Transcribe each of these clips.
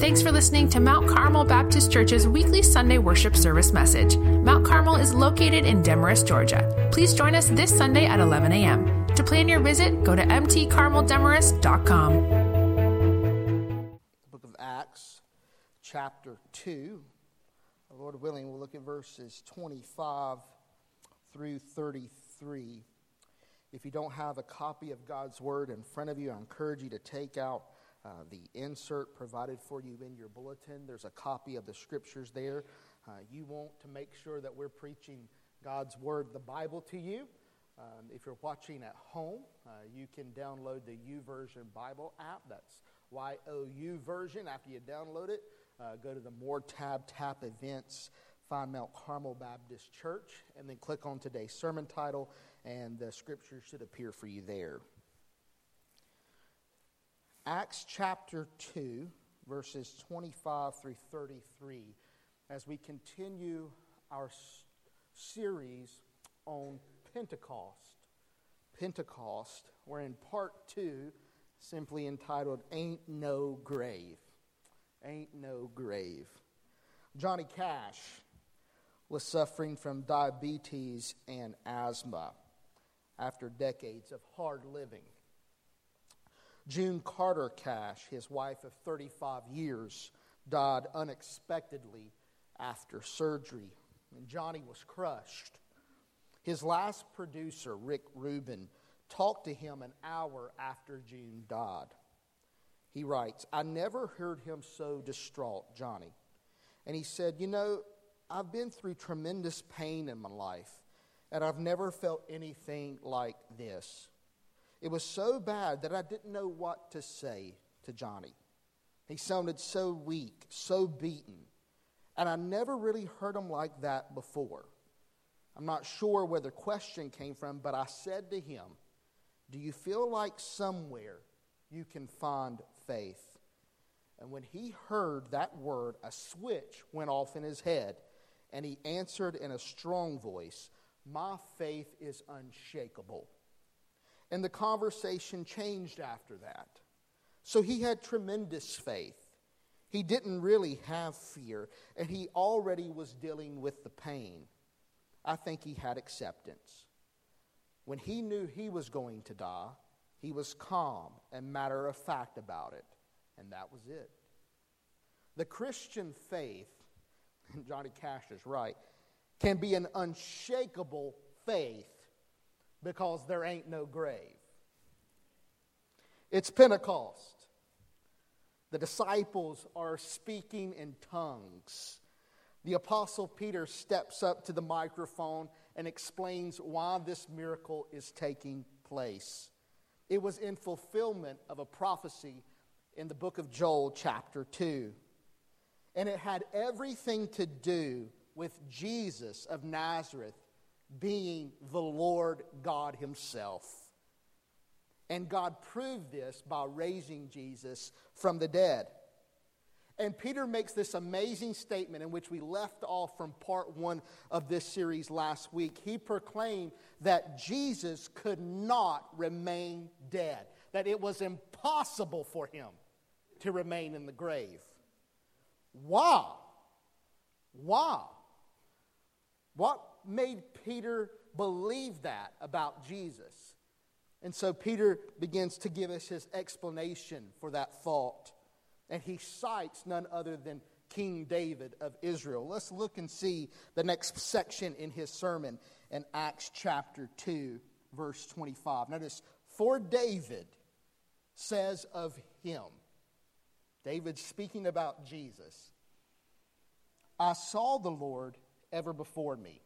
Thanks for listening to Mount Carmel Baptist Church's weekly Sunday worship service message. Mount Carmel is located in Demorest, Georgia. Please join us this Sunday at 11 a.m. To plan your visit, go to mtcarmeldemorest.com. The book of Acts, chapter 2. Lord willing, we'll look at verses 25 through 33. If you don't have a copy of God's Word in front of you, I encourage you to take out uh, the insert provided for you in your bulletin. There's a copy of the Scriptures there. Uh, you want to make sure that we're preaching God's Word, the Bible, to you. Um, if you're watching at home, uh, you can download the YouVersion Bible app. That's Y O U version. After you download it, uh, go to the More tab, tap events find Mount Carmel Baptist Church, and then click on today's sermon title, and the scripture should appear for you there. Acts chapter 2, verses 25 through 33, as we continue our series on Pentecost. Pentecost, we're in part two, simply entitled Ain't No Grave. Ain't No Grave. Johnny Cash was suffering from diabetes and asthma after decades of hard living. June Carter Cash, his wife of 35 years, died unexpectedly after surgery, and Johnny was crushed. His last producer, Rick Rubin, talked to him an hour after June died. He writes, I never heard him so distraught, Johnny. And he said, You know, I've been through tremendous pain in my life, and I've never felt anything like this. It was so bad that I didn't know what to say to Johnny. He sounded so weak, so beaten, and I never really heard him like that before. I'm not sure where the question came from, but I said to him, Do you feel like somewhere you can find faith? And when he heard that word, a switch went off in his head and he answered in a strong voice, My faith is unshakable. And the conversation changed after that. So he had tremendous faith. He didn't really have fear, and he already was dealing with the pain. I think he had acceptance. When he knew he was going to die, he was calm and matter of fact about it, and that was it. The Christian faith and Johnny Cash is right, can be an unshakable faith because there ain't no grave. It's Pentecost. The disciples are speaking in tongues. The Apostle Peter steps up to the microphone and explains why this miracle is taking place. It was in fulfillment of a prophecy in the book of Joel, chapter 2. And it had everything to do with Jesus of Nazareth being the Lord God Himself. And God proved this by raising Jesus from the dead. And Peter makes this amazing statement in which we left off from part one of this series last week. He proclaimed that Jesus could not remain dead, that it was impossible for him to remain in the grave. Why? Why? What made Peter believe that about Jesus? And so Peter begins to give us his explanation for that thought. And he cites none other than King David of Israel. Let's look and see the next section in his sermon in Acts chapter 2, verse 25. Notice, for David says of him, David speaking about Jesus. I saw the Lord ever before me.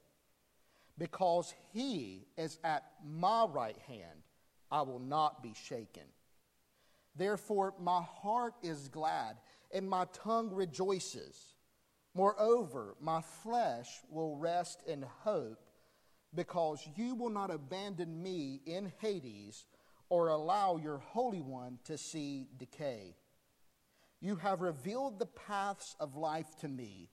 Because he is at my right hand, I will not be shaken. Therefore, my heart is glad and my tongue rejoices. Moreover, my flesh will rest in hope because you will not abandon me in Hades or allow your Holy One to see decay. You have revealed the paths of life to me.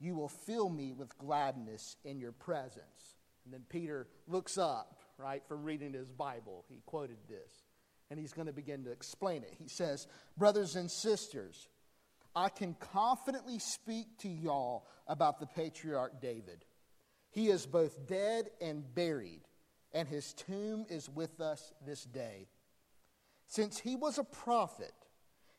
You will fill me with gladness in your presence. And then Peter looks up, right, from reading his Bible. He quoted this. And he's going to begin to explain it. He says, Brothers and sisters, I can confidently speak to y'all about the patriarch David. He is both dead and buried, and his tomb is with us this day. Since he was a prophet,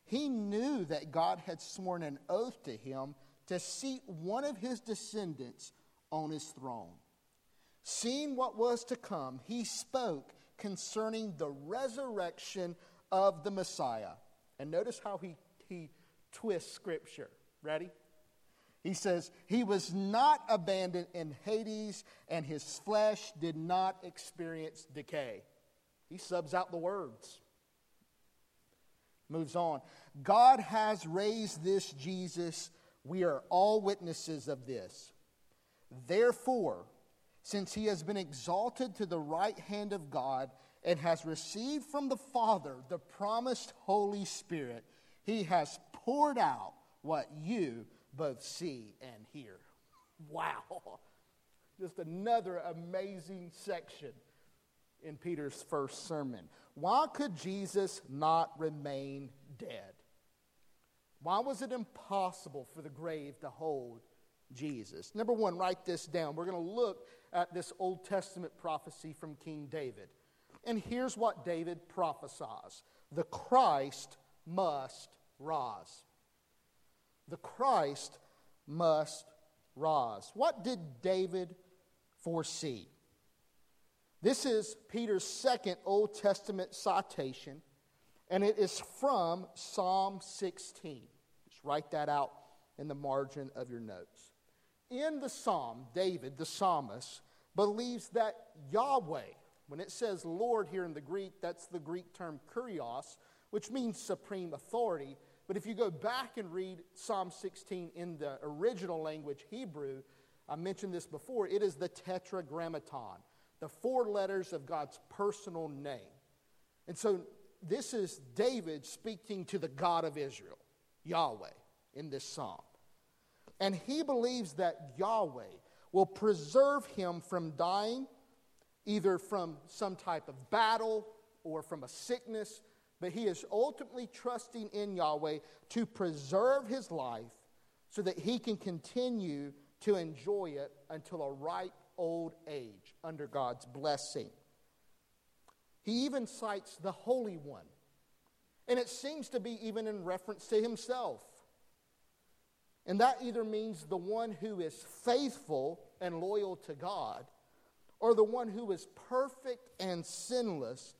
he knew that God had sworn an oath to him to seat one of his descendants on his throne. Seeing what was to come, he spoke concerning the resurrection of the Messiah. And notice how he, he twists scripture. Ready? He says, He was not abandoned in Hades, and his flesh did not experience decay. He subs out the words. Moves on. God has raised this Jesus. We are all witnesses of this. Therefore, since he has been exalted to the right hand of God and has received from the Father the promised Holy Spirit, he has poured out what you both see and hear. Wow. Just another amazing section in Peter's first sermon. Why could Jesus not remain dead? Why was it impossible for the grave to hold Jesus? Number one, write this down. We're going to look at this Old Testament prophecy from King David. And here's what David prophesies the Christ must rise. The Christ must rise. What did David foresee? This is Peter's second Old Testament citation, and it is from Psalm 16. Write that out in the margin of your notes. In the psalm, David, the psalmist, believes that Yahweh, when it says Lord here in the Greek, that's the Greek term kurios, which means supreme authority. But if you go back and read Psalm 16 in the original language, Hebrew, I mentioned this before, it is the tetragrammaton, the four letters of God's personal name. And so this is David speaking to the God of Israel, Yahweh, in this psalm. And he believes that Yahweh will preserve him from dying, either from some type of battle or from a sickness. But he is ultimately trusting in Yahweh to preserve his life so that he can continue to enjoy it until a ripe old age under God's blessing. He even cites the Holy One. And it seems to be even in reference to himself. And that either means the one who is faithful and loyal to God, or the one who is perfect and sinless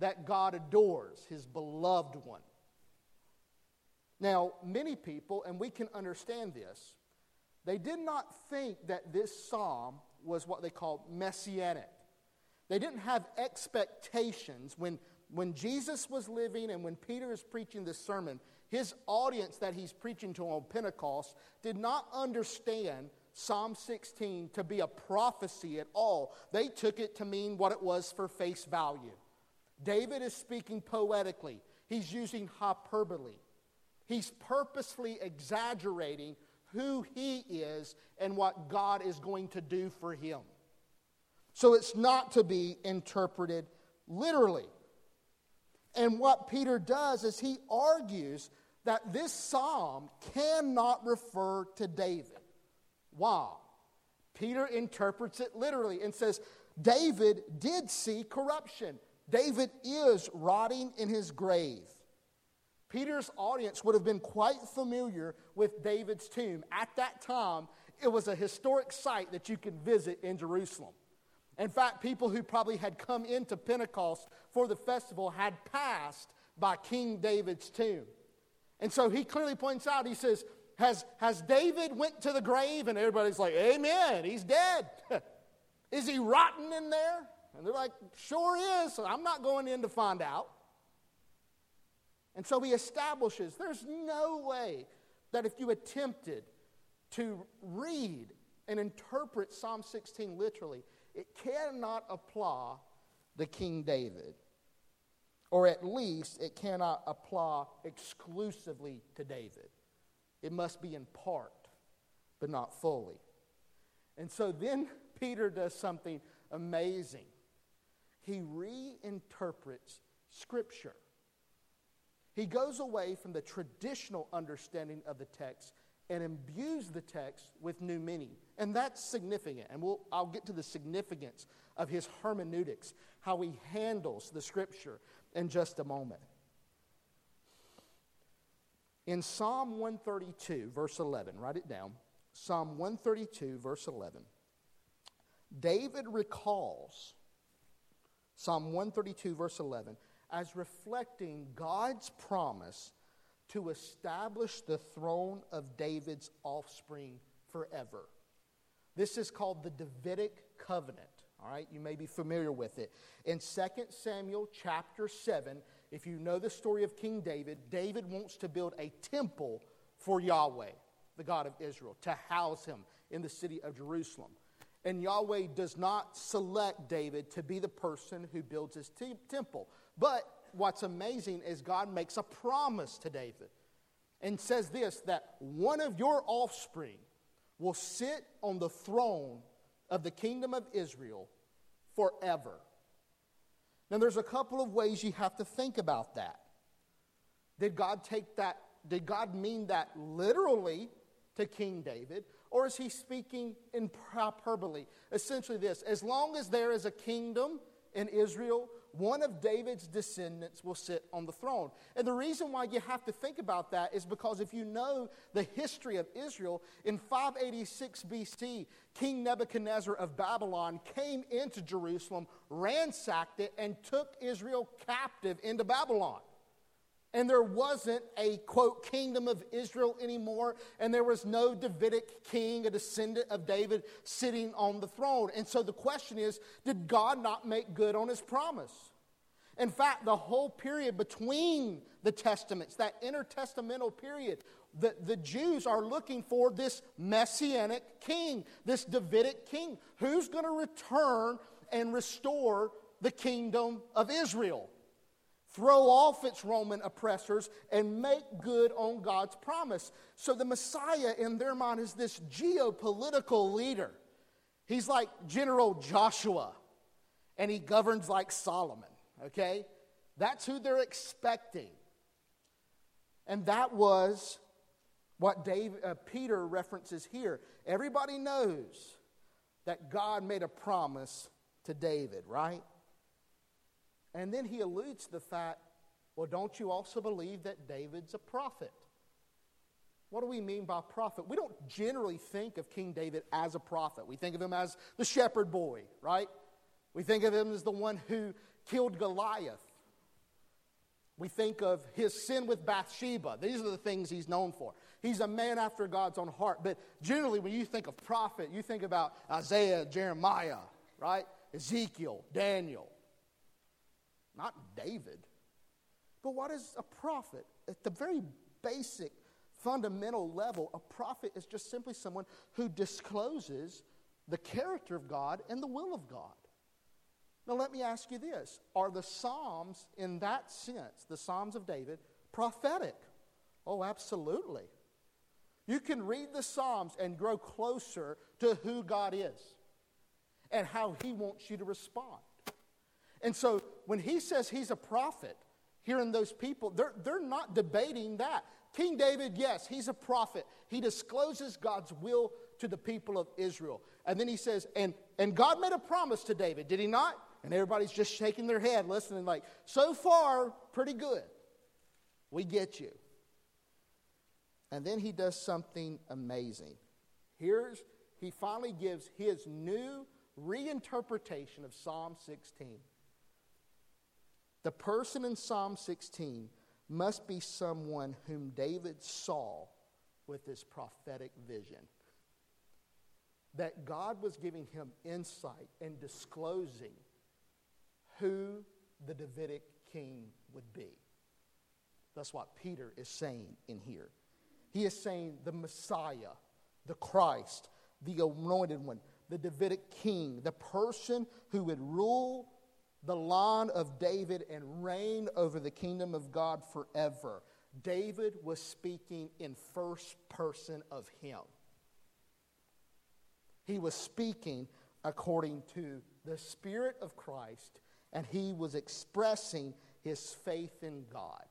that God adores, his beloved one. Now, many people, and we can understand this, they did not think that this psalm was what they call messianic. They didn't have expectations when, when Jesus was living and when Peter is preaching this sermon his audience that he's preaching to on Pentecost did not understand Psalm 16 to be a prophecy at all. They took it to mean what it was for face value. David is speaking poetically, he's using hyperbole. He's purposely exaggerating who he is and what God is going to do for him. So it's not to be interpreted literally. And what Peter does is he argues that this psalm cannot refer to David. Why? Peter interprets it literally and says, David did see corruption. David is rotting in his grave. Peter's audience would have been quite familiar with David's tomb. At that time, it was a historic site that you could visit in Jerusalem. In fact, people who probably had come into Pentecost for the festival had passed by King David's tomb. And so he clearly points out, he says, has, has David went to the grave? And everybody's like, amen, he's dead. is he rotten in there? And they're like, sure is. I'm not going in to find out. And so he establishes there's no way that if you attempted to read and interpret Psalm 16 literally, it cannot apply to King David or at least it cannot apply exclusively to David. It must be in part, but not fully. And so then Peter does something amazing. He reinterprets Scripture. he goes away from the traditional understanding of the text and imbues the text with new meaning. And that's significant. And we'll, I'll get to the significance of his hermeneutics, how he handles the scripture in just a moment. In Psalm 132, verse 11, write it down. Psalm 132, verse 11. David recalls Psalm 132, verse 11, as reflecting God's promise to establish the throne of David's offspring forever. This is called the Davidic covenant. All right, you may be familiar with it. In 2 Samuel chapter 7, if you know the story of King David, David wants to build a temple for Yahweh, the God of Israel, to house him in the city of Jerusalem. And Yahweh does not select David to be the person who builds his te- temple. But what's amazing is God makes a promise to David and says this that one of your offspring will sit on the throne of the kingdom of Israel forever. Now, there's a couple of ways you have to think about that. Did God take that, did God mean that literally to King David? Or is he speaking in hyperbole? Essentially, this as long as there is a kingdom in Israel, one of David's descendants will sit on the throne. And the reason why you have to think about that is because if you know the history of Israel, in 586 BC, King Nebuchadnezzar of Babylon came into Jerusalem, ransacked it, and took Israel captive into Babylon and there wasn't a quote kingdom of Israel anymore, and there was no Davidic king, a descendant of David, sitting on the throne. And so the question is did God not make good on his promise? In fact, the whole period between the testaments, that intertestamental period, the, the Jews are looking for this messianic king, this Davidic king, who's going to return and restore the kingdom of Israel throw off its Roman oppressors, and make good on God's promise. So the Messiah, in their mind, is this geopolitical leader. He's like General Joshua, and he governs like Solomon, okay? That's who they're expecting. And that was what Dave, uh, Peter references here. Everybody knows that God made a promise to David, right? And then he alludes to the fact well, don't you also believe that David's a prophet? What do we mean by prophet? We don't generally think of King David as a prophet. We think of him as the shepherd boy, right? We think of him as the one who killed Goliath. We think of his sin with Bathsheba. These are the things he's known for. He's a man after God's own heart. But generally, when you think of prophet, you think about Isaiah, Jeremiah, right? Ezekiel, Daniel not David. But what is a prophet? At the very basic, fundamental level, a prophet is just simply someone who discloses the character of God and the will of God. Now, let me ask you this Are the Psalms, in that sense, the Psalms of David, prophetic? Oh, absolutely. You can read the Psalms and grow closer to who God is and how He wants you to respond. And so when he says he's a prophet, hearing those people, they're, they're not debating that. King David, yes, he's a prophet. He discloses God's will to the people of Israel. And then he says, and, and God made a promise to David, did he not? And everybody's just shaking their head, listening, like, so far, pretty good. We get you. And then he does something amazing. Here's, he finally gives his new reinterpretation of Psalm 16. The person in Psalm 16 must be someone whom David saw with his prophetic vision. That God was giving him insight and disclosing who the Davidic king would be. That's what Peter is saying in here. He is saying the Messiah, the Christ, the anointed one, the Davidic king, the person who would rule the line of David and reign over the kingdom of God forever. David was speaking in first person of him. He was speaking according to the Spirit of Christ, and he was expressing his faith in God.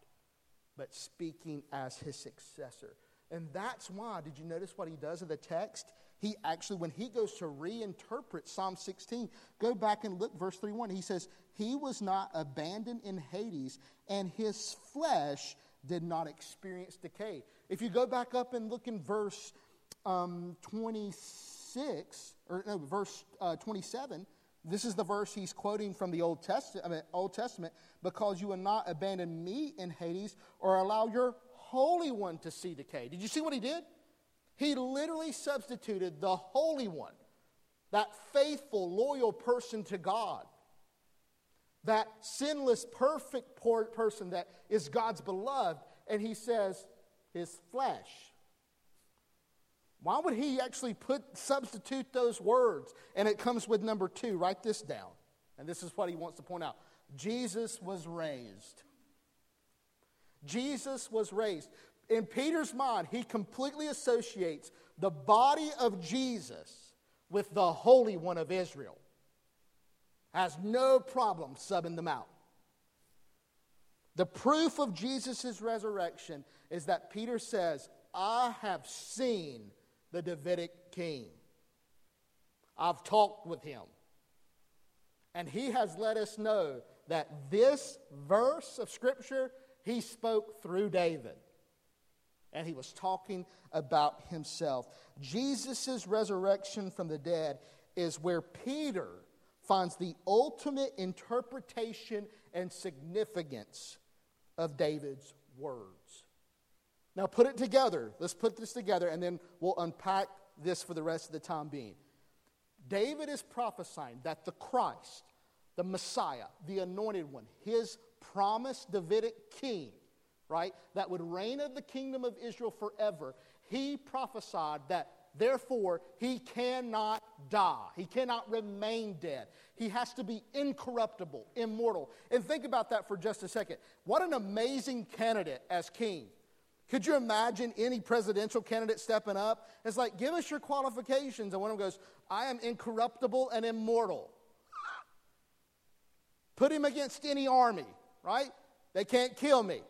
but speaking as his successor. And that's why, did you notice what he does in the text? He actually, when he goes to reinterpret Psalm 16, go back and look, verse 31. He says, He was not abandoned in Hades, and his flesh did not experience decay. If you go back up and look in verse um, 26, or no, verse uh, 27, this is the verse he's quoting from the Old Testament, I mean, Old Testament, because you will not abandon me in Hades or allow your Holy One to see decay. Did you see what he did? He literally substituted the Holy One, that faithful, loyal person to God, that sinless, perfect person that is God's beloved, and he says, his flesh. Why would he actually put substitute those words? And it comes with number two. Write this down. And this is what he wants to point out. Jesus was raised. Jesus was raised. In Peter's mind, he completely associates the body of Jesus with the Holy One of Israel. Has no problem subbing them out. The proof of Jesus' resurrection is that Peter says, I have seen the Davidic king. I've talked with him. And he has let us know that this verse of Scripture he spoke through David. And he was talking about himself. Jesus' resurrection from the dead is where Peter finds the ultimate interpretation and significance of David's words. Now, put it together. Let's put this together, and then we'll unpack this for the rest of the time being. David is prophesying that the Christ, the Messiah, the anointed one, his promised Davidic king, right, that would reign of the kingdom of Israel forever, he prophesied that therefore he cannot die. He cannot remain dead. He has to be incorruptible, immortal. And think about that for just a second. What an amazing candidate as king. Could you imagine any presidential candidate stepping up? It's like, give us your qualifications. And one of them goes, I am incorruptible and immortal. Put him against any army, right? They can't kill me.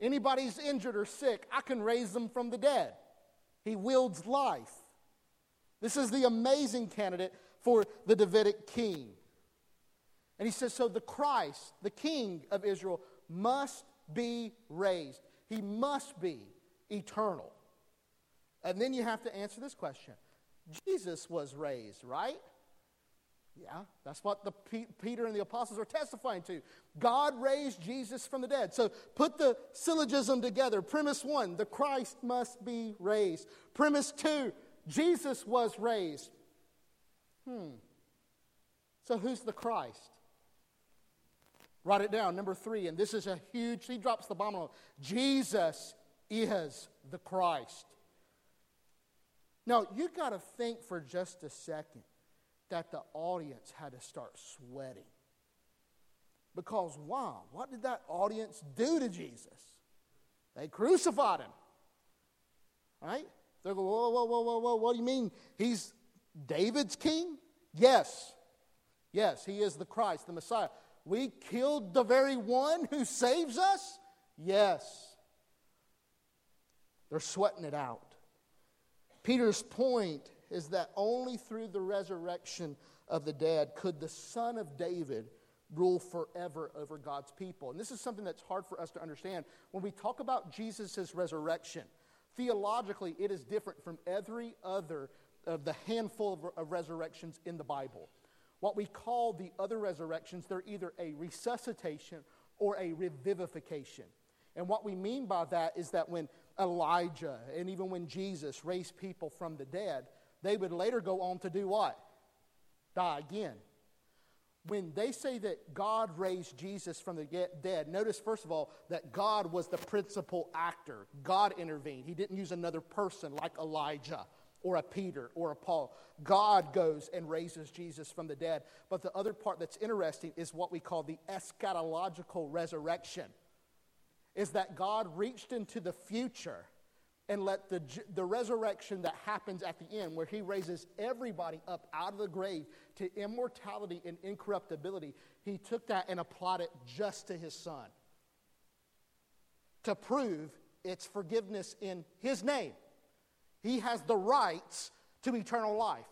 Anybody's injured or sick, I can raise them from the dead. He wields life. This is the amazing candidate for the Davidic king. And he says, So the Christ, the king of Israel, must be raised. He must be eternal. And then you have to answer this question Jesus was raised, right? Yeah, that's what the P- Peter and the apostles are testifying to. God raised Jesus from the dead. So put the syllogism together. Premise one, the Christ must be raised. Premise two, Jesus was raised. Hmm. So who's the Christ? Write it down. Number three, and this is a huge, he drops the bomb on Jesus is the Christ. Now, you got to think for just a second that the audience had to start sweating. Because why? What did that audience do to Jesus? They crucified him. Right? They go, whoa, whoa, whoa, whoa, whoa. What do you mean? He's David's king? Yes. Yes, he is the Christ, the Messiah. We killed the very one who saves us? Yes. They're sweating it out. Peter's point is that only through the resurrection of the dead could the Son of David rule forever over God's people. And this is something that's hard for us to understand. When we talk about Jesus' resurrection, theologically, it is different from every other of the handful of, resurrections in the Bible what we call the other resurrections, they're either a resuscitation or a revivification. And what we mean by that is that when Elijah and even when Jesus raised people from the dead, they would later go on to do what? Die again. When they say that God raised Jesus from the dead, notice first of all that God was the principal actor. God intervened. He didn't use another person like Elijah or a Peter or a Paul. God goes and raises Jesus from the dead. But the other part that's interesting is what we call the eschatological resurrection. Is that God reached into the future and let the, the resurrection that happens at the end, where he raises everybody up out of the grave to immortality and incorruptibility, he took that and applied it just to his son. to prove its forgiveness in His name. He has the rights to eternal life.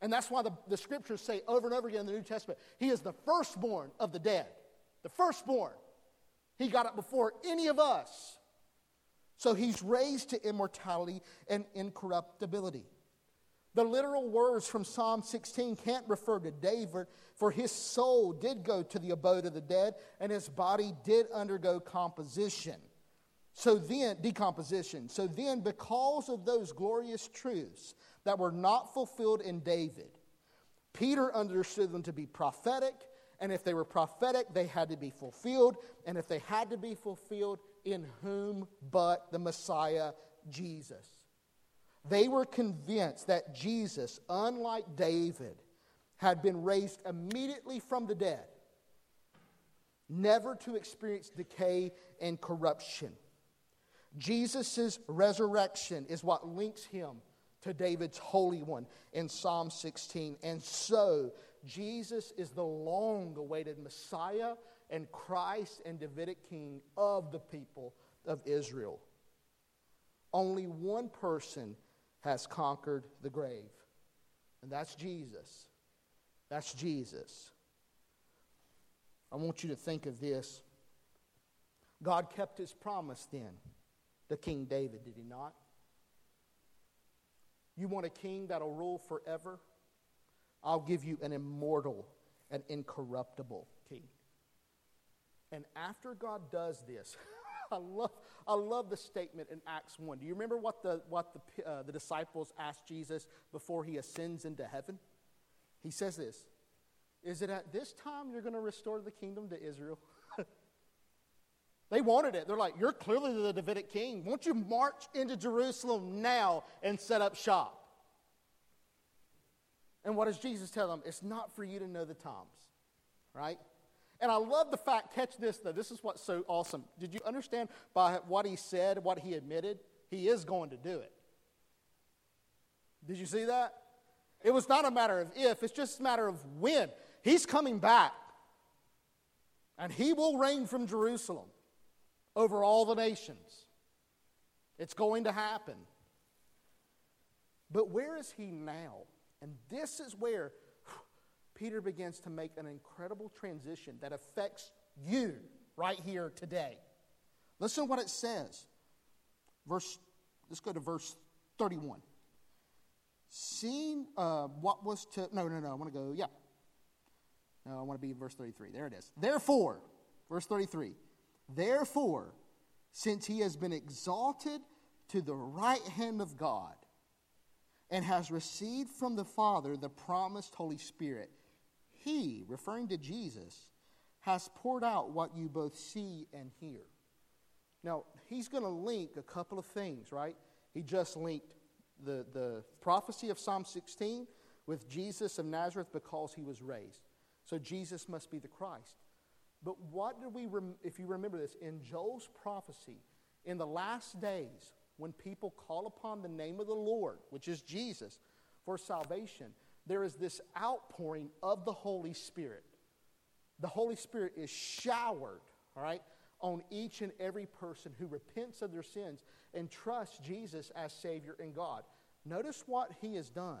And that's why the, the scriptures say over and over again in the New Testament, He is the firstborn of the dead. The firstborn. He got it before any of us. So He's raised to immortality and incorruptibility. The literal words from Psalm 16 can't refer to David, for his soul did go to the abode of the dead, and his body did undergo composition. So then, decomposition. So then, because of those glorious truths that were not fulfilled in David, Peter understood them to be prophetic, and if they were prophetic, they had to be fulfilled, and if they had to be fulfilled, in whom but the Messiah, Jesus. They were convinced that Jesus, unlike David, had been raised immediately from the dead, never to experience decay and corruption. Jesus' resurrection is what links him to David's Holy One in Psalm 16. And so, Jesus is the long awaited Messiah and Christ and Davidic King of the people of Israel. Only one person has conquered the grave, and that's Jesus. That's Jesus. I want you to think of this. God kept his promise then to King David, did he not? You want a king that'll rule forever? I'll give you an immortal and incorruptible king. And after God does this, I love, I love the statement in Acts 1. Do you remember what the, what the, uh, the disciples asked Jesus before he ascends into heaven? He says this Is it at this time you're going to restore the kingdom to Israel? they wanted it. They're like, You're clearly the Davidic king. Won't you march into Jerusalem now and set up shop? And what does Jesus tell them? It's not for you to know the times, right? And I love the fact, catch this though, this is what's so awesome. Did you understand by what he said, what he admitted? He is going to do it. Did you see that? It was not a matter of if, it's just a matter of when. He's coming back. And he will reign from Jerusalem over all the nations. It's going to happen. But where is he now? And this is where Peter begins to make an incredible transition that affects you right here today. Listen to what it says. Verse, let's go to verse 31. Seeing uh, what was to, no, no, no, I want to go, yeah. No, I want to be verse 33. There it is. Therefore, verse 33, therefore, since he has been exalted to the right hand of God and has received from the Father the promised Holy Spirit, he, referring to Jesus, has poured out what you both see and hear. Now, he's going to link a couple of things, right? He just linked the, the prophecy of Psalm 16 with Jesus of Nazareth because he was raised. So Jesus must be the Christ. But what do we, rem- if you remember this, in Joel's prophecy, in the last days, when people call upon the name of the Lord, which is Jesus, for salvation, there is this outpouring of the Holy Spirit. The Holy Spirit is showered, all right, on each and every person who repents of their sins and trusts Jesus as Savior and God. Notice what he has done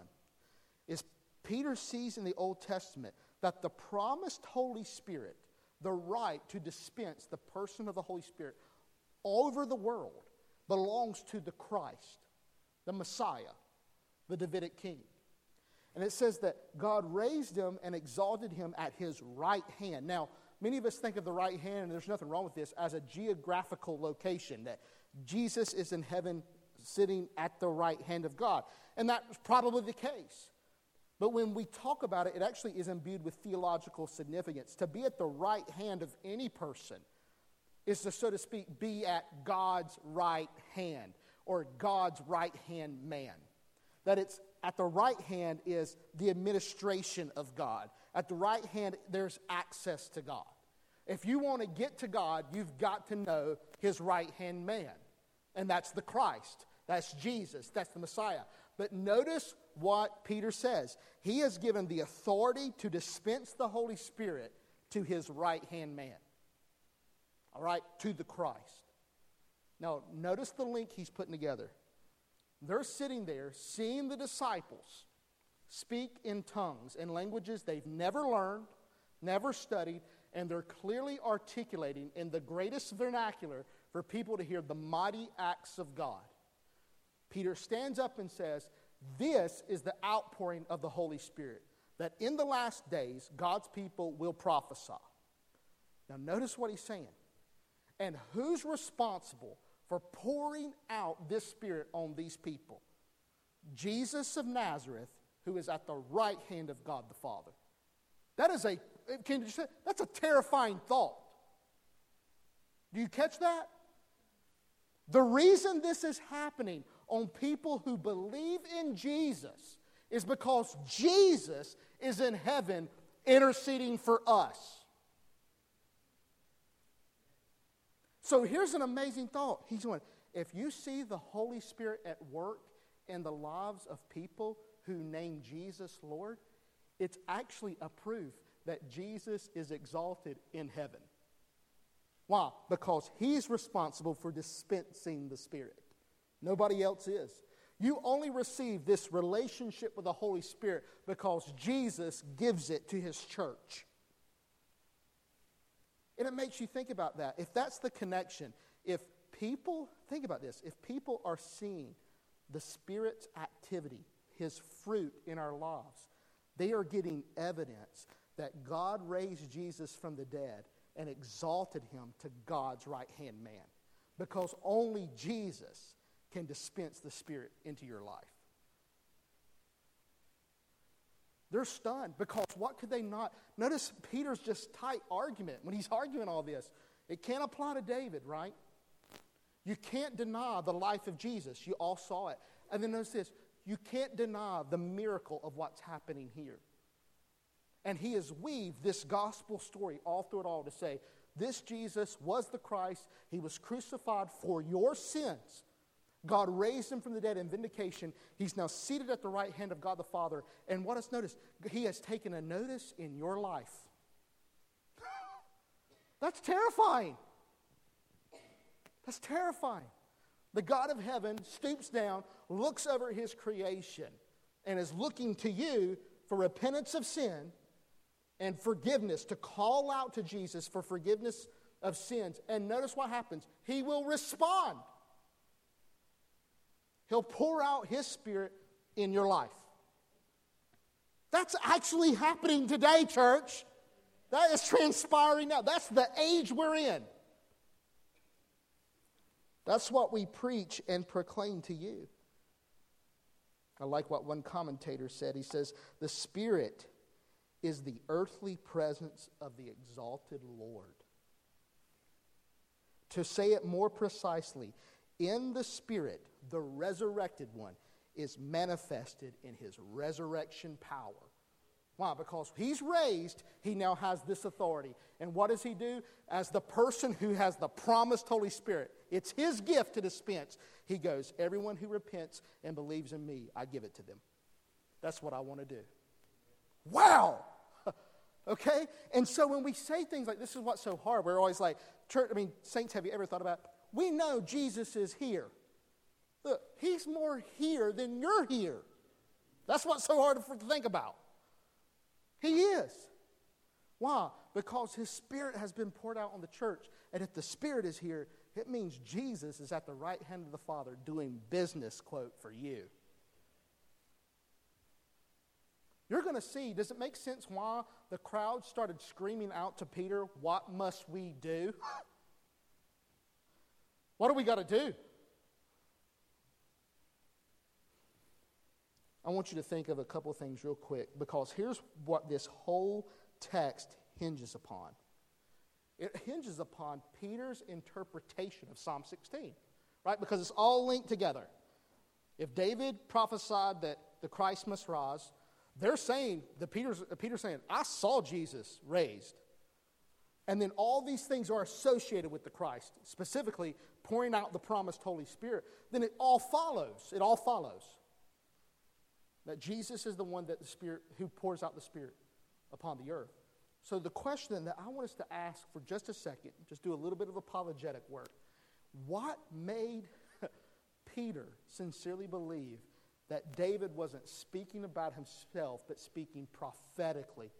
is Peter sees in the Old Testament that the promised Holy Spirit, the right to dispense the person of the Holy Spirit all over the world, belongs to the Christ, the Messiah, the Davidic king. And it says that God raised him and exalted him at his right hand. Now, many of us think of the right hand, and there's nothing wrong with this, as a geographical location, that Jesus is in heaven sitting at the right hand of God. And that's probably the case. But when we talk about it, it actually is imbued with theological significance. To be at the right hand of any person is to, so to speak, be at God's right hand or God's right hand man. That it's at the right hand is the administration of God. At the right hand, there's access to God. If you want to get to God, you've got to know his right hand man. And that's the Christ. That's Jesus. That's the Messiah. But notice what Peter says. He has given the authority to dispense the Holy Spirit to his right hand man. All right? To the Christ. Now, notice the link he's putting together. They're sitting there seeing the disciples speak in tongues and languages they've never learned, never studied, and they're clearly articulating in the greatest vernacular for people to hear the mighty acts of God. Peter stands up and says, This is the outpouring of the Holy Spirit, that in the last days God's people will prophesy. Now, notice what he's saying. And who's responsible for pouring out this Spirit on these people? Jesus of Nazareth, who is at the right hand of God the Father. That is a, can you say, that's a terrifying thought. Do you catch that? The reason this is happening on people who believe in Jesus is because Jesus is in heaven interceding for us. So here's an amazing thought. He's going, if you see the Holy Spirit at work in the lives of people who name Jesus Lord, it's actually a proof that Jesus is exalted in heaven. Why? Because he's responsible for dispensing the Spirit. Nobody else is. You only receive this relationship with the Holy Spirit because Jesus gives it to his church. And it makes you think about that. If that's the connection, if people, think about this, if people are seeing the Spirit's activity, his fruit in our lives, they are getting evidence that God raised Jesus from the dead and exalted him to God's right hand man. Because only Jesus can dispense the Spirit into your life. They're stunned because what could they not? Notice Peter's just tight argument when he's arguing all this. It can't apply to David, right? You can't deny the life of Jesus. You all saw it. And then notice this you can't deny the miracle of what's happening here. And he has weaved this gospel story all through it all to say, this Jesus was the Christ. He was crucified for your sins. God raised him from the dead in vindication. He's now seated at the right hand of God the Father. And what has notice, He has taken a notice in your life. That's terrifying. That's terrifying. The God of heaven stoops down, looks over his creation, and is looking to you for repentance of sin and forgiveness, to call out to Jesus for forgiveness of sins. And notice what happens He will respond. He'll pour out His Spirit in your life. That's actually happening today, church. That is transpiring now. That's the age we're in. That's what we preach and proclaim to you. I like what one commentator said. He says, The Spirit is the earthly presence of the exalted Lord. To say it more precisely, in the Spirit, the resurrected one is manifested in his resurrection power. Why? Because he's raised, he now has this authority. And what does he do? As the person who has the promised Holy Spirit, it's his gift to dispense. He goes, Everyone who repents and believes in me, I give it to them. That's what I want to do. Wow! Okay? And so when we say things like this is what's so hard, we're always like, church, I mean, saints, have you ever thought about we know Jesus is here. Look, he's more here than you're here. That's what's so hard for to think about. He is. Why? Because his spirit has been poured out on the church. And if the spirit is here, it means Jesus is at the right hand of the Father doing business, quote, for you. You're going to see, does it make sense why the crowd started screaming out to Peter, What must we do? what do we got to do? I want you to think of a couple of things real quick because here's what this whole text hinges upon it hinges upon Peter's interpretation of Psalm 16, right? Because it's all linked together. If David prophesied that the Christ must rise, they're saying, the Peter's, Peter's saying, I saw Jesus raised. And then all these things are associated with the Christ, specifically pouring out the promised Holy Spirit. Then it all follows. It all follows. That Jesus is the one that the Spirit who pours out the Spirit upon the earth. So the question that I want us to ask for just a second, just do a little bit of apologetic work. what made Peter sincerely believe that David wasn't speaking about himself, but speaking prophetically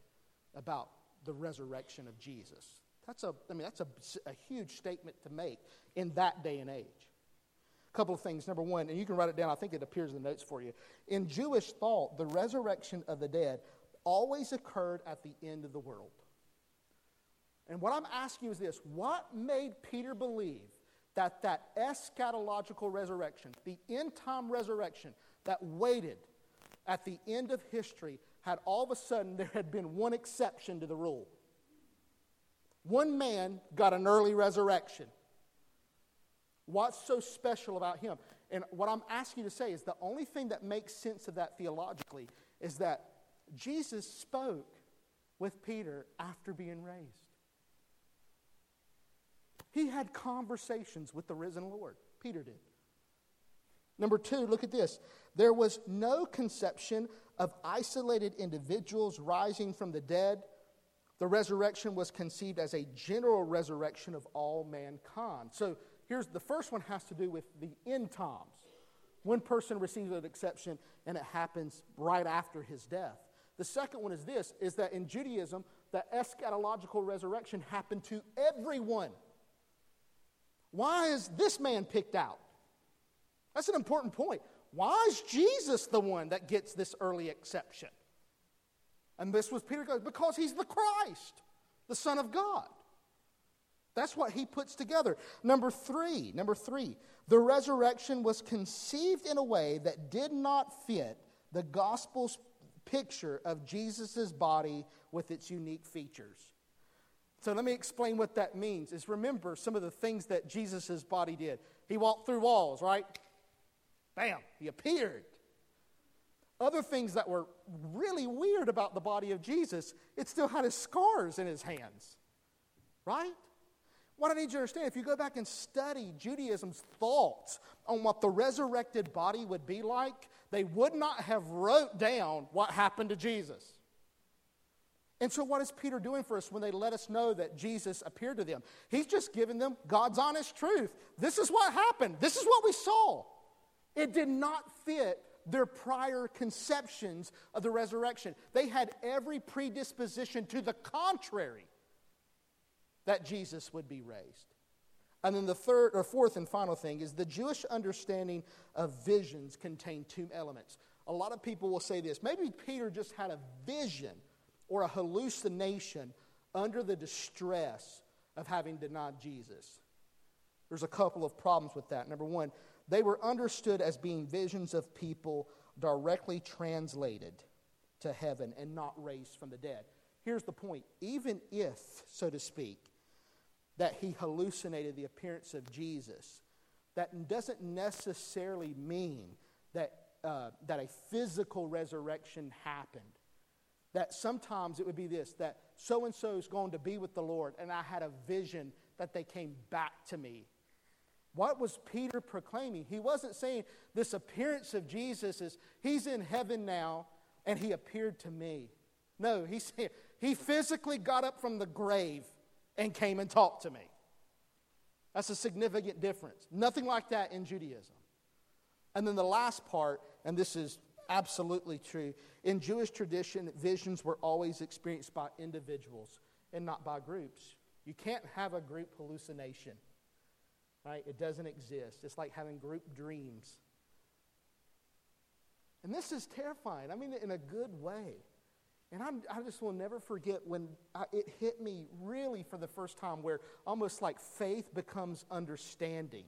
about the resurrection of Jesus? That's a, I mean, that's a, a huge statement to make in that day and age. Couple of things. Number one, and you can write it down, I think it appears in the notes for you. In Jewish thought, the resurrection of the dead always occurred at the end of the world. And what I'm asking you is this what made Peter believe that that eschatological resurrection, the end time resurrection that waited at the end of history, had all of a sudden there had been one exception to the rule? One man got an early resurrection. What's so special about him? And what I'm asking you to say is the only thing that makes sense of that theologically is that Jesus spoke with Peter after being raised. He had conversations with the risen Lord. Peter did. Number two, look at this. There was no conception of isolated individuals rising from the dead. The resurrection was conceived as a general resurrection of all mankind. So here's the first one has to do with the end times. One person receives an exception and it happens right after his death. The second one is this is that in Judaism, the eschatological resurrection happened to everyone. Why is this man picked out? That's an important point. Why is Jesus the one that gets this early exception? And this was Peter goes, because he's the Christ, the Son of God. That's what he puts together. Number three, number three, the resurrection was conceived in a way that did not fit the gospel's picture of Jesus' body with its unique features. So let me explain what that means. Is remember some of the things that Jesus' body did. He walked through walls, right? Bam, he appeared. Other things that were really weird about the body of Jesus, it still had his scars in his hands, right? What I need you to understand, if you go back and study Judaism's thoughts on what the resurrected body would be like, they would not have wrote down what happened to Jesus. And so, what is Peter doing for us when they let us know that Jesus appeared to them? He's just giving them God's honest truth. This is what happened, this is what we saw. It did not fit their prior conceptions of the resurrection. They had every predisposition to the contrary that Jesus would be raised. And then the third or fourth and final thing is the Jewish understanding of visions contain two elements. A lot of people will say this maybe Peter just had a vision or a hallucination under the distress of having denied Jesus. There's a couple of problems with that. Number one, they were understood as being visions of people directly translated to heaven and not raised from the dead. Here's the point even if, so to speak, that he hallucinated the appearance of Jesus, that doesn't necessarily mean that, uh, that a physical resurrection happened. That sometimes it would be this that so and so is going to be with the Lord, and I had a vision that they came back to me. What was Peter proclaiming? He wasn't saying this appearance of Jesus is he's in heaven now and he appeared to me. No, he said he physically got up from the grave and came and talked to me. That's a significant difference. Nothing like that in Judaism. And then the last part, and this is absolutely true, in Jewish tradition, visions were always experienced by individuals and not by groups. You can't have a group hallucination, right? It doesn't exist. It's like having group dreams. And this is terrifying. I mean, in a good way. And I'm, i just will never forget when I, it hit me really for the first time where almost like faith becomes understanding.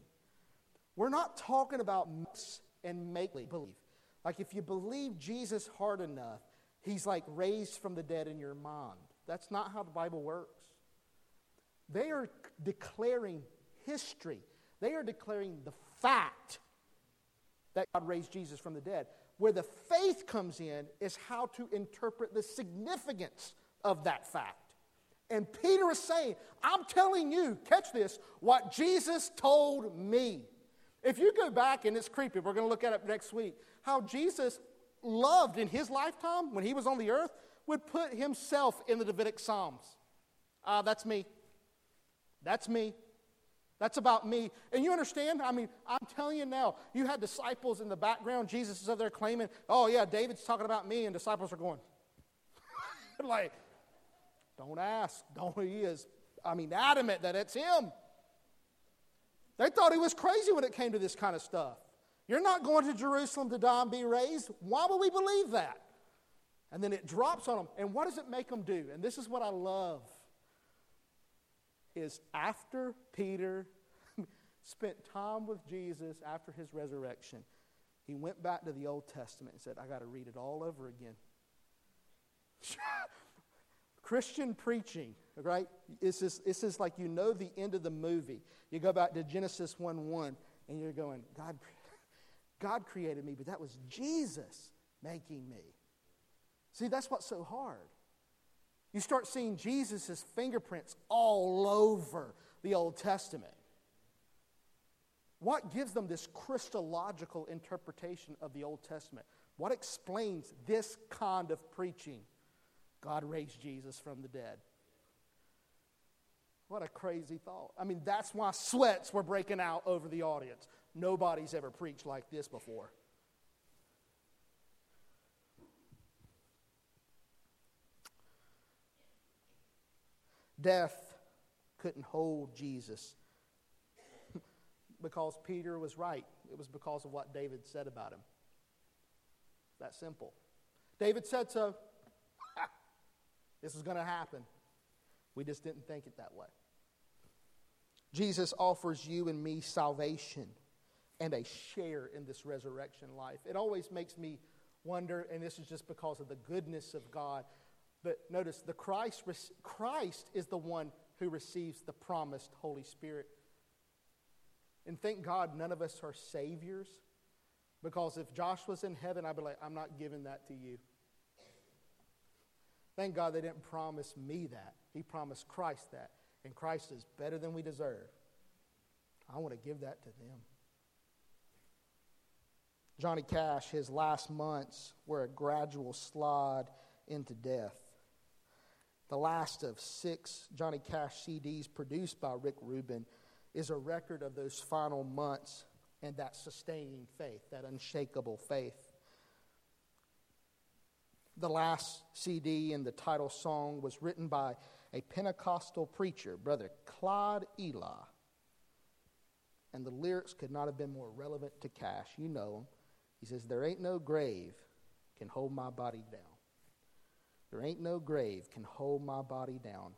We're not talking about mix and make believe. Like if you believe Jesus hard enough, he's like raised from the dead in your mind. That's not how the Bible works. They are declaring history, they are declaring the fact that God raised Jesus from the dead. Where the faith comes in is how to interpret the significance of that fact. And Peter is saying, I'm telling you, catch this, what Jesus told me. If you go back, and it's creepy, we're going to look at it next week, how Jesus loved in his lifetime when he was on the earth would put himself in the Davidic Psalms. Ah, uh, that's me. That's me. That's about me. And you understand? I mean, I'm telling you now, you had disciples in the background. Jesus is up there claiming, oh, yeah, David's talking about me. And disciples are going, like, don't ask. Don't, he is, I mean, adamant that it's him. They thought he was crazy when it came to this kind of stuff. You're not going to Jerusalem to die and be raised. Why would we believe that? And then it drops on them. And what does it make them do? And this is what I love is after Peter spent time with Jesus after his resurrection, he went back to the Old Testament and said, I got to read it all over again. Christian preaching, right? It's just, it's just like you know the end of the movie. You go back to Genesis 1 1, and you're going, God, God created me, but that was Jesus making me. See, that's what's so hard. You start seeing Jesus' fingerprints all over the Old Testament. What gives them this Christological interpretation of the Old Testament? What explains this kind of preaching? God raised Jesus from the dead. What a crazy thought. I mean, that's why sweats were breaking out over the audience. Nobody's ever preached like this before. Death couldn't hold Jesus because Peter was right. It was because of what David said about him. That simple. David said so. this is going to happen. We just didn't think it that way. Jesus offers you and me salvation and a share in this resurrection life. It always makes me wonder, and this is just because of the goodness of God. But notice, the Christ, Christ is the one who receives the promised Holy Spirit. And thank God none of us are saviors. Because if Josh was in heaven, I'd be like, I'm not giving that to you. Thank God they didn't promise me that. He promised Christ that. And Christ is better than we deserve. I want to give that to them. Johnny Cash, his last months were a gradual slide into death. The last of six Johnny Cash CDs produced by Rick Rubin is a record of those final months and that sustaining faith, that unshakable faith. The last CD and the title song was written by a Pentecostal preacher, Brother Claude Ely. And the lyrics could not have been more relevant to Cash. You know him. He says, There ain't no grave can hold my body down. There ain't no grave can hold my body down.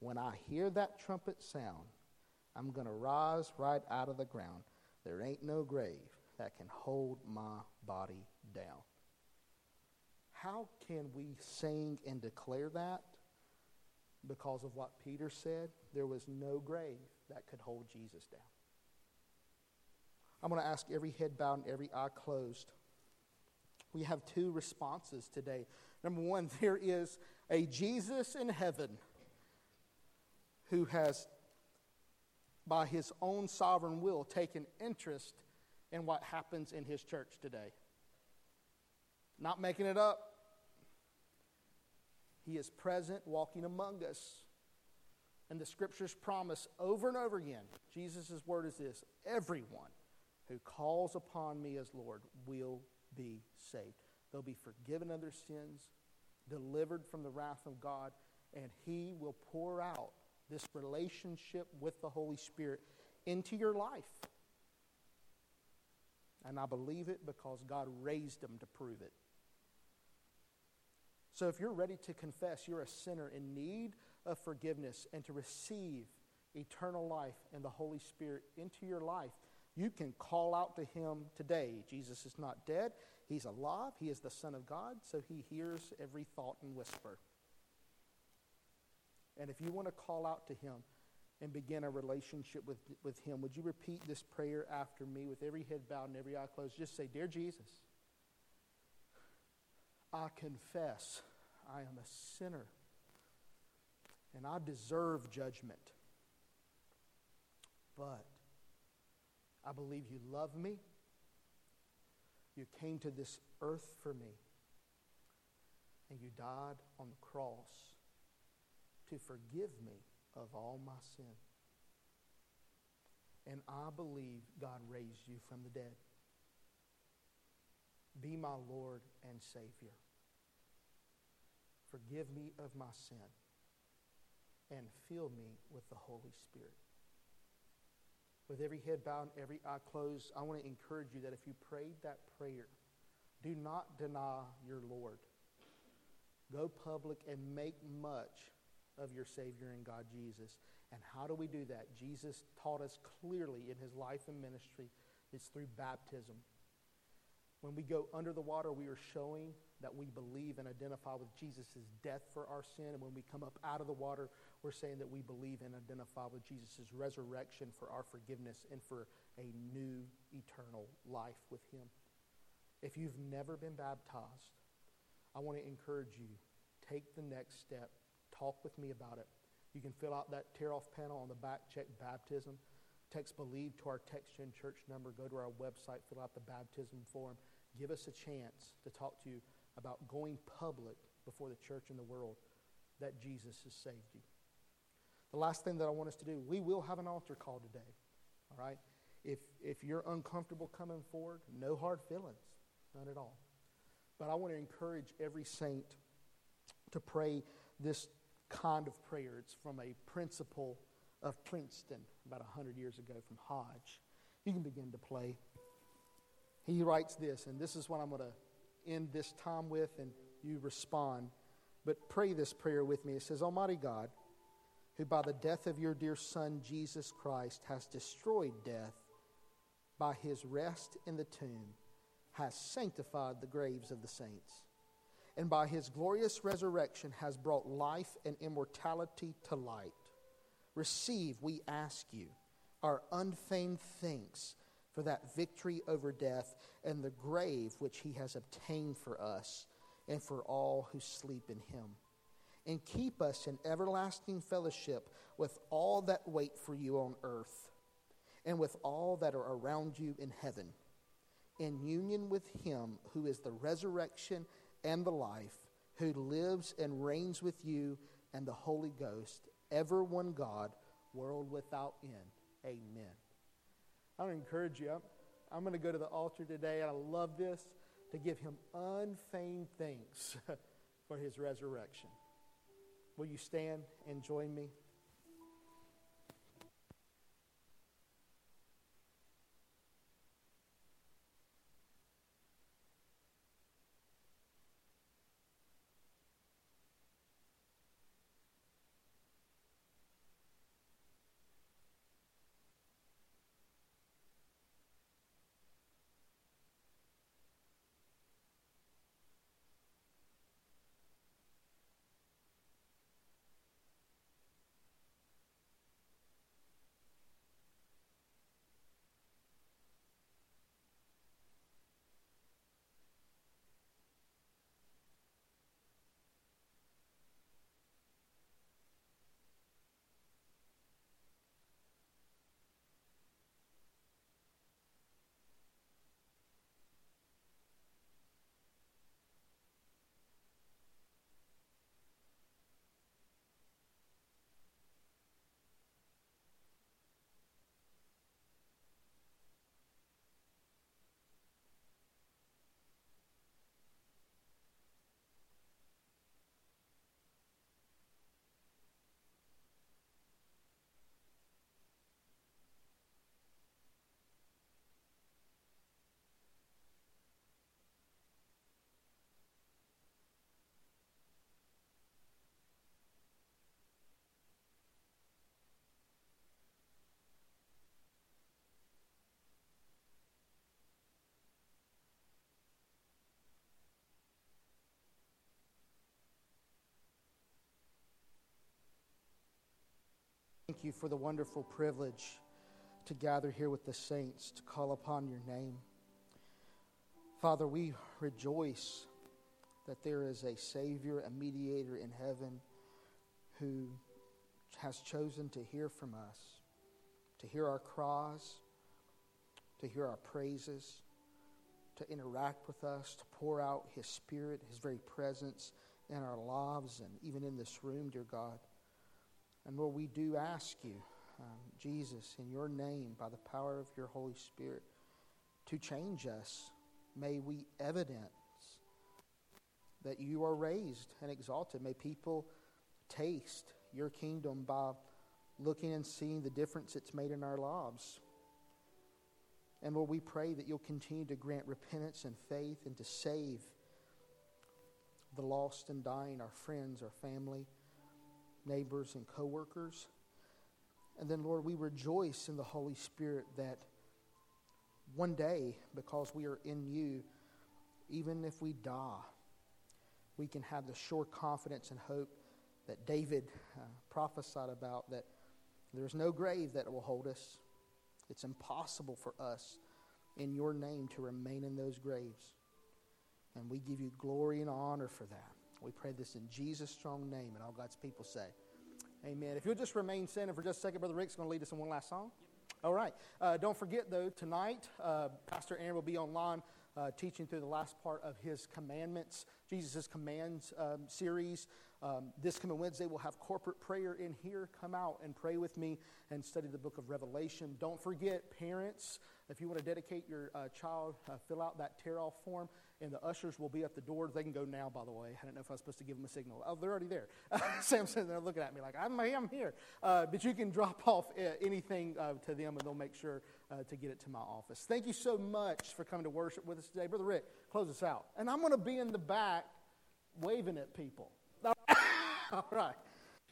When I hear that trumpet sound, I'm going to rise right out of the ground. There ain't no grave that can hold my body down. How can we sing and declare that? Because of what Peter said, there was no grave that could hold Jesus down. I'm going to ask every head bowed and every eye closed. We have two responses today. Number one, there is a Jesus in heaven who has, by his own sovereign will, taken interest in what happens in his church today. Not making it up. He is present, walking among us. And the scriptures promise over and over again Jesus' word is this everyone who calls upon me as Lord will be saved. They'll be forgiven of their sins, delivered from the wrath of God, and He will pour out this relationship with the Holy Spirit into your life. And I believe it because God raised Him to prove it. So if you're ready to confess you're a sinner in need of forgiveness and to receive eternal life and the Holy Spirit into your life, you can call out to him today. Jesus is not dead, he's alive, he is the Son of God, so he hears every thought and whisper. And if you want to call out to him and begin a relationship with, with him, would you repeat this prayer after me with every head bowed and every eye closed? Just say, Dear Jesus, I confess I am a sinner and I deserve judgment. But I believe you love me. You came to this earth for me. And you died on the cross to forgive me of all my sin. and I believe God raised you from the dead. Be my Lord and Savior. Forgive me of my sin and fill me with the Holy Spirit. With every head bowed and every eye closed, I want to encourage you that if you prayed that prayer, do not deny your Lord. Go public and make much of your Savior and God Jesus. And how do we do that? Jesus taught us clearly in his life and ministry it's through baptism. When we go under the water, we are showing that we believe and identify with Jesus' death for our sin. And when we come up out of the water, we're saying that we believe and identify with Jesus' resurrection for our forgiveness and for a new eternal life with him. If you've never been baptized, I want to encourage you take the next step. Talk with me about it. You can fill out that tear off panel on the back, check baptism. Text believe to our text gen church number. Go to our website, fill out the baptism form. Give us a chance to talk to you about going public before the church and the world that Jesus has saved you. The last thing that I want us to do, we will have an altar call today. All right? If, if you're uncomfortable coming forward, no hard feelings, none at all. But I want to encourage every saint to pray this kind of prayer. It's from a principal of Princeton about 100 years ago from Hodge. You can begin to play. He writes this, and this is what I'm going to end this time with, and you respond. But pray this prayer with me. It says, Almighty God, who by the death of your dear Son, Jesus Christ, has destroyed death by his rest in the tomb, has sanctified the graves of the saints and by his glorious resurrection has brought life and immortality to light. Receive, we ask you, our unfeigned thanks for that victory over death and the grave which he has obtained for us and for all who sleep in him. And keep us in everlasting fellowship with all that wait for you on earth and with all that are around you in heaven, in union with him who is the resurrection and the life, who lives and reigns with you and the Holy Ghost, ever one God, world without end. Amen. I want to encourage you. I'm going to go to the altar today, and I love this to give him unfeigned thanks for his resurrection. Will you stand and join me? Thank you for the wonderful privilege to gather here with the saints to call upon your name. Father, we rejoice that there is a Savior, a mediator in heaven who has chosen to hear from us, to hear our cries, to hear our praises, to interact with us, to pour out His Spirit, His very presence in our lives and even in this room, dear God. And Lord, we do ask you um, Jesus, in your name, by the power of your Holy Spirit, to change us. May we evidence that you are raised and exalted. May people taste your kingdom by looking and seeing the difference it's made in our lives. And Lord, we pray that you'll continue to grant repentance and faith and to save the lost and dying, our friends, our family, neighbors, and coworkers. And then, Lord, we rejoice in the Holy Spirit that one day, because we are in you, even if we die, we can have the sure confidence and hope that David uh, prophesied about that there's no grave that will hold us. It's impossible for us in your name to remain in those graves. And we give you glory and honor for that. We pray this in Jesus' strong name, and all God's people say, Amen. If you'll just remain standing for just a second, Brother Rick's going to lead us in one last song. All right. Uh, don't forget, though, tonight, uh, Pastor Aaron will be online uh, teaching through the last part of his commandments, Jesus' commands um, series. Um, this coming Wednesday, we'll have corporate prayer in here. Come out and pray with me and study the book of Revelation. Don't forget, parents, if you want to dedicate your uh, child, uh, fill out that tear off form, and the ushers will be at the door. They can go now, by the way. I don't know if I was supposed to give them a signal. Oh, they're already there. Sam's sitting there looking at me like, I'm, I'm here. Uh, but you can drop off uh, anything uh, to them, and they'll make sure uh, to get it to my office. Thank you so much for coming to worship with us today. Brother Rick, close us out. And I'm going to be in the back waving at people. All right.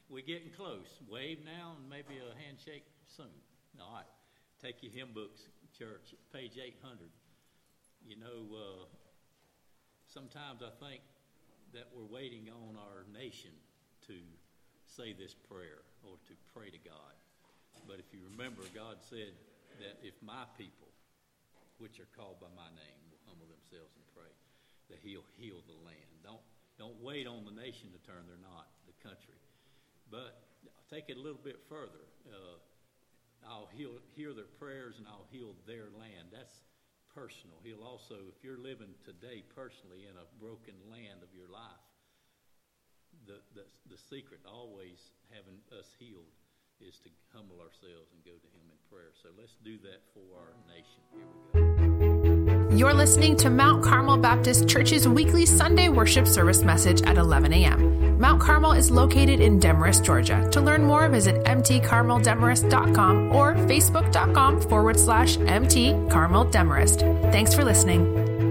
We're getting close. Wave now and maybe a handshake soon. All right. Take your hymn books, church, page 800. You know, uh, sometimes I think that we're waiting on our nation to say this prayer or to pray to God. But if you remember, God said that if my people, which are called by my name, will humble themselves and pray, that He'll heal the land. Don't don't wait on the nation to turn; they're not country. But I'll take it a little bit further. Uh, I'll heal, hear their prayers and I'll heal their land. That's personal. He'll also, if you're living today personally in a broken land of your life, the, the, the secret always having us healed is to humble ourselves and go to Him in prayer. So let's do that for our nation. Here we go. You're listening to Mount Carmel Baptist Church's weekly Sunday worship service message at 11 a.m. Mount Carmel is located in Demorest, Georgia. To learn more, visit mtcarmeldemorest.com or facebook.com forward slash mtcarmeldemorest. Thanks for listening.